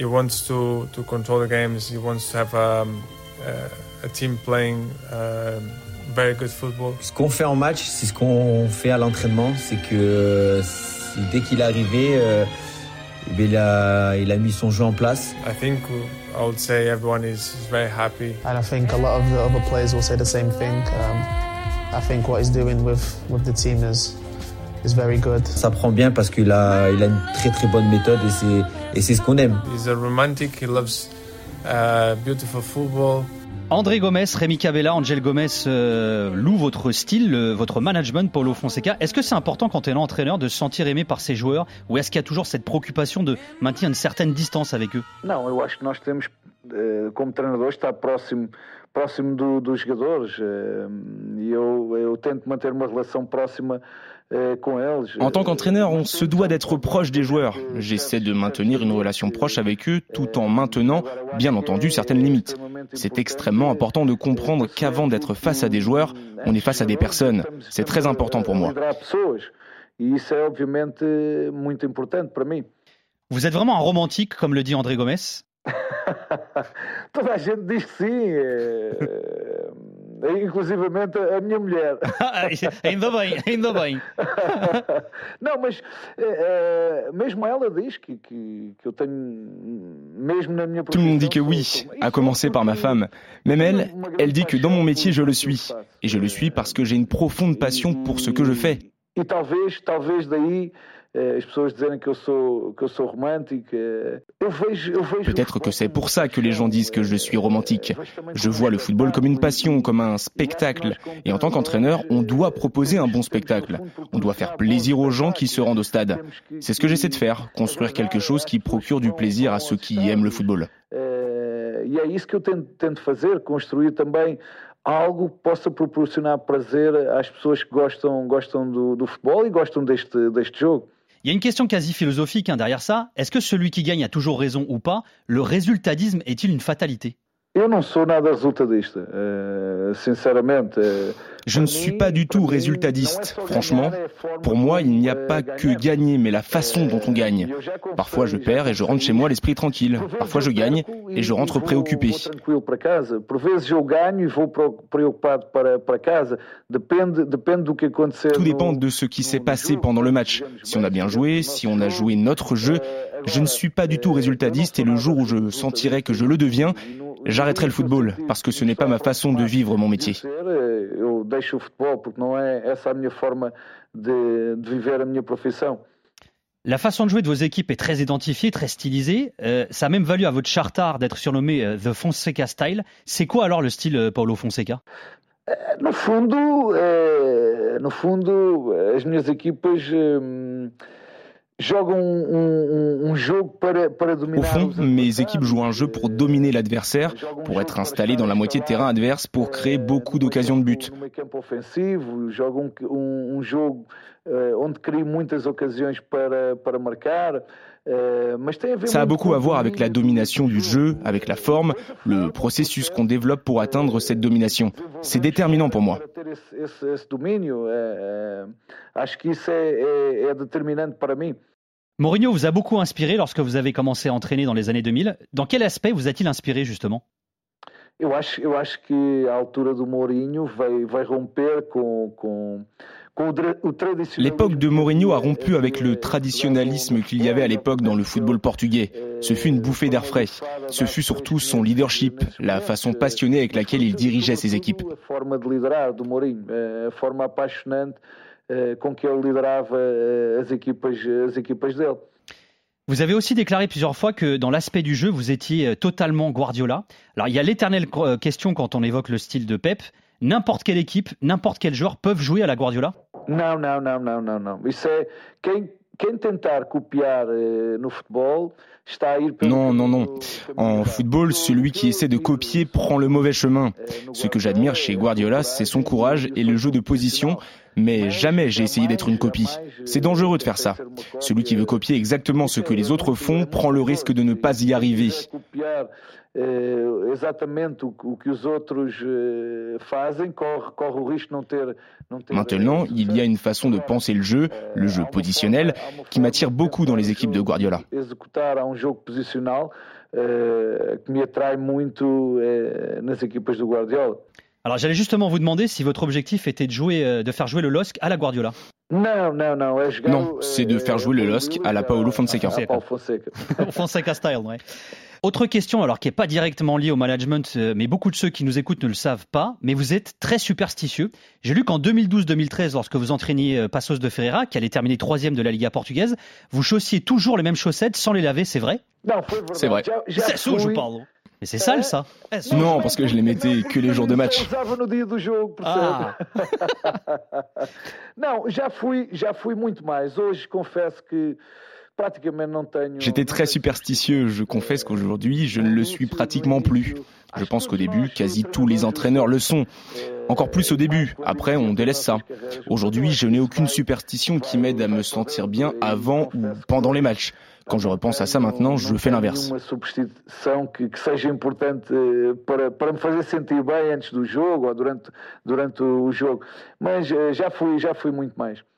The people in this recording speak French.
He wants to, to control the games. He wants to have um, a, a team playing uh, very good football. Ce qu'on fait en match, c'est ce qu'on fait à l'entraînement. C'est que dès qu'il est arrivé, euh, eh il, a, il a mis son jeu en place. I think I would say everyone is, is very happy. And I think a lot of the other players will say the same thing. Um, I think what he's doing with, with the team is, is very good. Ça prend bien parce qu'il a, il a une très très bonne méthode et c'est, et c'est ce qu'on aime. He's a romantic. He loves uh, beautiful football. André Gomez, Rémi Cabella, Angel Gomez euh, loue votre style, votre management, Paulo Fonseca. Est-ce que c'est important quand tu es l'entraîneur de se sentir aimé par ses joueurs ou est-ce qu'il y a toujours cette préoccupation de maintenir une certaine distance avec eux? Não, eu acho que nós temos, eh, como treinadores, estar próximo, próximo do, dos jogadores. Eh, E eu, eu tento manter uma relação próxima eh. En tant qu'entraîneur, on se doit d'être proche des joueurs. J'essaie de maintenir une relation proche avec eux tout en maintenant, bien entendu, certaines limites. C'est extrêmement important de comprendre qu'avant d'être face à des joueurs, on est face à des personnes. C'est très important pour moi. E. Vous êtes vraiment un romantique, comme le dit André Gomez Inclusivamente a minha mulher. ainda bem, ainda bem. Não, mas mesmo ela diz que, que, que eu tenho, mesmo na minha Tout le monde dit que oui, à commencer par ma femme. Même elle, elle dit que dans mon métier, je le suis. Et je le suis parce que j'ai une profonde passion pour ce que je fais. E talvez, talvez daí eh, as pessoas dizerem que eu sou, que eu sou romântico. eh, Eu vejo, eu vejo Peut-être que c'est pour ça que les gens disent que je suis romantique. Je vois le football comme une passion, comme un spectacle. Et en tant qu'entraîneur, on doit proposer un bon spectacle. On doit faire plaisir aux gens qui se rendent au stade. C'est ce que j'essaie de faire, construire quelque chose qui procure du plaisir à ceux qui aiment le football. Eh, e é isso que eu tento, tento fazer, construir também algo que possa proporcionar prazer às pessoas que gostam, gostam do, do futebol e gostam deste, deste jogo. Il y a une question quasi philosophique hein, derrière ça. Est-ce que celui qui gagne a toujours raison ou pas? Le résultatisme est-il une fatalité? Eu não sou nada resultadista, eh, sinceramente. eh, Je ne suis pas du tout résultadiste. Franchement, pour moi, il n'y a pas que gagner, mais la façon dont on gagne. Parfois, je perds et je rentre chez moi l'esprit tranquille. Parfois, je gagne et je rentre préoccupé. E. Tout dépend de ce qui s'est passé pendant le match. Si on a bien joué, si on a joué notre jeu, je ne suis pas du tout résultadiste et le jour où je sentirai que je le deviens, j'arrêterai le football parce que ce n'est pas ma façon de vivre mon métier. La façon de jouer de vos équipes est très identifiée, très stylisée. Euh, ça a même valu à votre chartard d'être surnommé euh, The Fonseca Style. C'est quoi alors le style euh, Paulo Fonseca? No fundo, eh, no fundo, as minhas equipas Au dominar fond, os mes adversários. équipes jouent un jeu pour dominer l'adversaire, pour être installées dans la moitié de terrain adverse, pour créer beaucoup d'occasions de but. Ver Ça a beaucoup à voir avec la domination do du jeu, avec la forme, le processus qu'on développe pour atteindre cette domination. C'est déterminant pour moi. Mourinho vous a beaucoup inspiré lorsque vous avez commencé à entraîner dans les années 2000. Dans quel aspect vous a-t-il inspiré justement? Eu acho, eu acho que a altura do Mourinho vai, vai romper com, com, L'époque de Mourinho a rompu avec le traditionnalisme qu'il y avait à l'époque dans le football portugais. Ce fut une bouffée d'air frais. Ce fut surtout son leadership, la façon passionnée avec laquelle il dirigeait ses équipes. Vous avez aussi déclaré plusieurs fois que dans l'aspect du jeu, vous étiez euh, totalement Guardiola. Alors il y a l'éternelle euh, question quand on évoque le style de Pep. N'importe quelle équipe, n'importe quel joueur peuvent jouer à la Guardiola não, não, não, não, não. Isso é quem, quem tentar copiar eh, no futebol está a ir pelo Non, non, non. En football, celui qui essaie de copier prend le mauvais chemin. Ce que j'admire chez Guardiola, c'est son courage et le jeu de position, Mais jamais j'ai essayé d'être une copie. C'est dangereux de faire ça. Celui qui veut copier exactement ce que les autres font prend le risque de ne pas y arriver. Maintenant, il y a une façon de penser le jeu, le jeu positionnel, qui m'attire beaucoup dans les équipes de Guardiola. Alors j'allais justement vous demander si votre objectif était de jouer, euh, de faire jouer le LOSC à la Guardiola. Non, non, non. Non, c'est de faire jouer le LOSC à la Paolo Fonseca. Fonseca style, ouais. Autre question, alors qui n'est pas directement liée au management, euh, mais beaucoup de ceux qui nous écoutent ne le savent pas, mais vous êtes très superstitieux. J'ai lu qu'en 2012-2013, lorsque vous entraîniez euh, Passos de Ferreira, qui allait terminer troisième de la Liga portugaise, vous chaussiez toujours les mêmes chaussettes sans les laver, c'est vrai? C'est vrai. C'est ça, je parle. Mais c'est sale ça Non, parce que je les mettais que les jours de match. Ah. non, já fui, já fui muito mais. Hoje confesso que J'étais très superstitieux, je confesse qu'aujourd'hui je ne le suis pratiquement plus. Je pense qu'au début, quasi tous les entraîneurs le sont. Encore plus au début, après on délaisse ça. Aujourd'hui, je n'ai aucune superstition qui m'aide à me sentir bien avant ou pendant les matchs. Quand je repense à ça maintenant, je fais l'inverse.